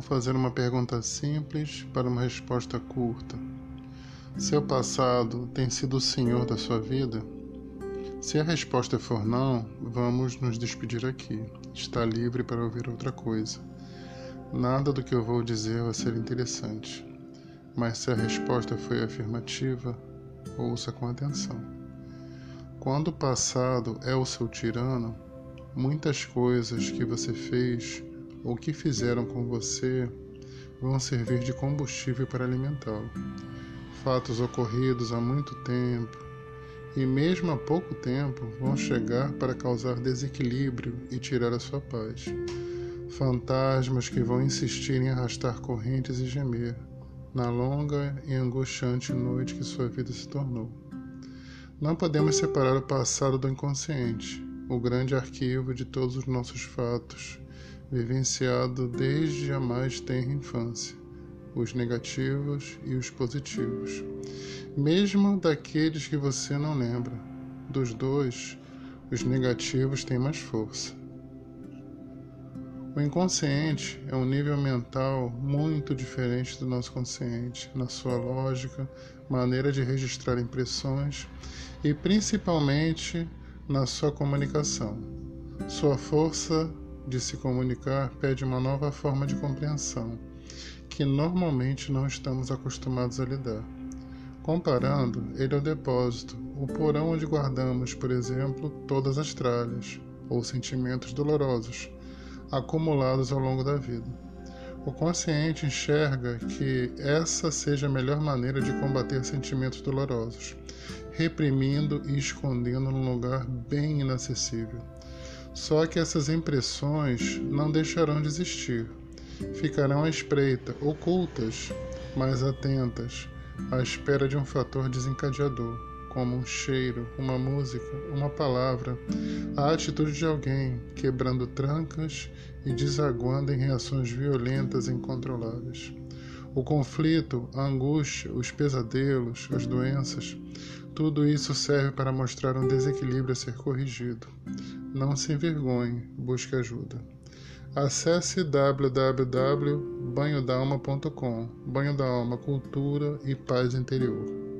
fazer uma pergunta simples para uma resposta curta. Seu passado tem sido o senhor da sua vida? Se a resposta for não, vamos nos despedir aqui. Está livre para ouvir outra coisa. Nada do que eu vou dizer vai ser interessante. Mas se a resposta foi afirmativa, ouça com atenção. Quando o passado é o seu tirano, muitas coisas que você fez ou que fizeram com você vão servir de combustível para alimentá-lo. Fatos ocorridos há muito tempo e mesmo há pouco tempo vão chegar para causar desequilíbrio e tirar a sua paz. Fantasmas que vão insistir em arrastar correntes e gemer na longa e angustiante noite que sua vida se tornou. Não podemos separar o passado do inconsciente, o grande arquivo de todos os nossos fatos vivenciado desde a mais tenra infância, os negativos e os positivos, mesmo daqueles que você não lembra. Dos dois, os negativos têm mais força. O inconsciente é um nível mental muito diferente do nosso consciente, na sua lógica, maneira de registrar impressões e principalmente na sua comunicação. Sua força de se comunicar pede uma nova forma de compreensão, que normalmente não estamos acostumados a lidar. Comparando, ele é o depósito, o porão onde guardamos, por exemplo, todas as tralhas ou sentimentos dolorosos acumulados ao longo da vida. O consciente enxerga que essa seja a melhor maneira de combater sentimentos dolorosos, reprimindo e escondendo num lugar bem inacessível. Só que essas impressões não deixarão de existir. Ficarão à espreita, ocultas, mas atentas, à espera de um fator desencadeador, como um cheiro, uma música, uma palavra, a atitude de alguém quebrando trancas e desaguando em reações violentas e incontroláveis. O conflito, a angústia, os pesadelos, as doenças, tudo isso serve para mostrar um desequilíbrio a ser corrigido. Não se envergonhe, busque ajuda. Acesse www.banhodalma.com Banho da Alma Cultura e Paz Interior.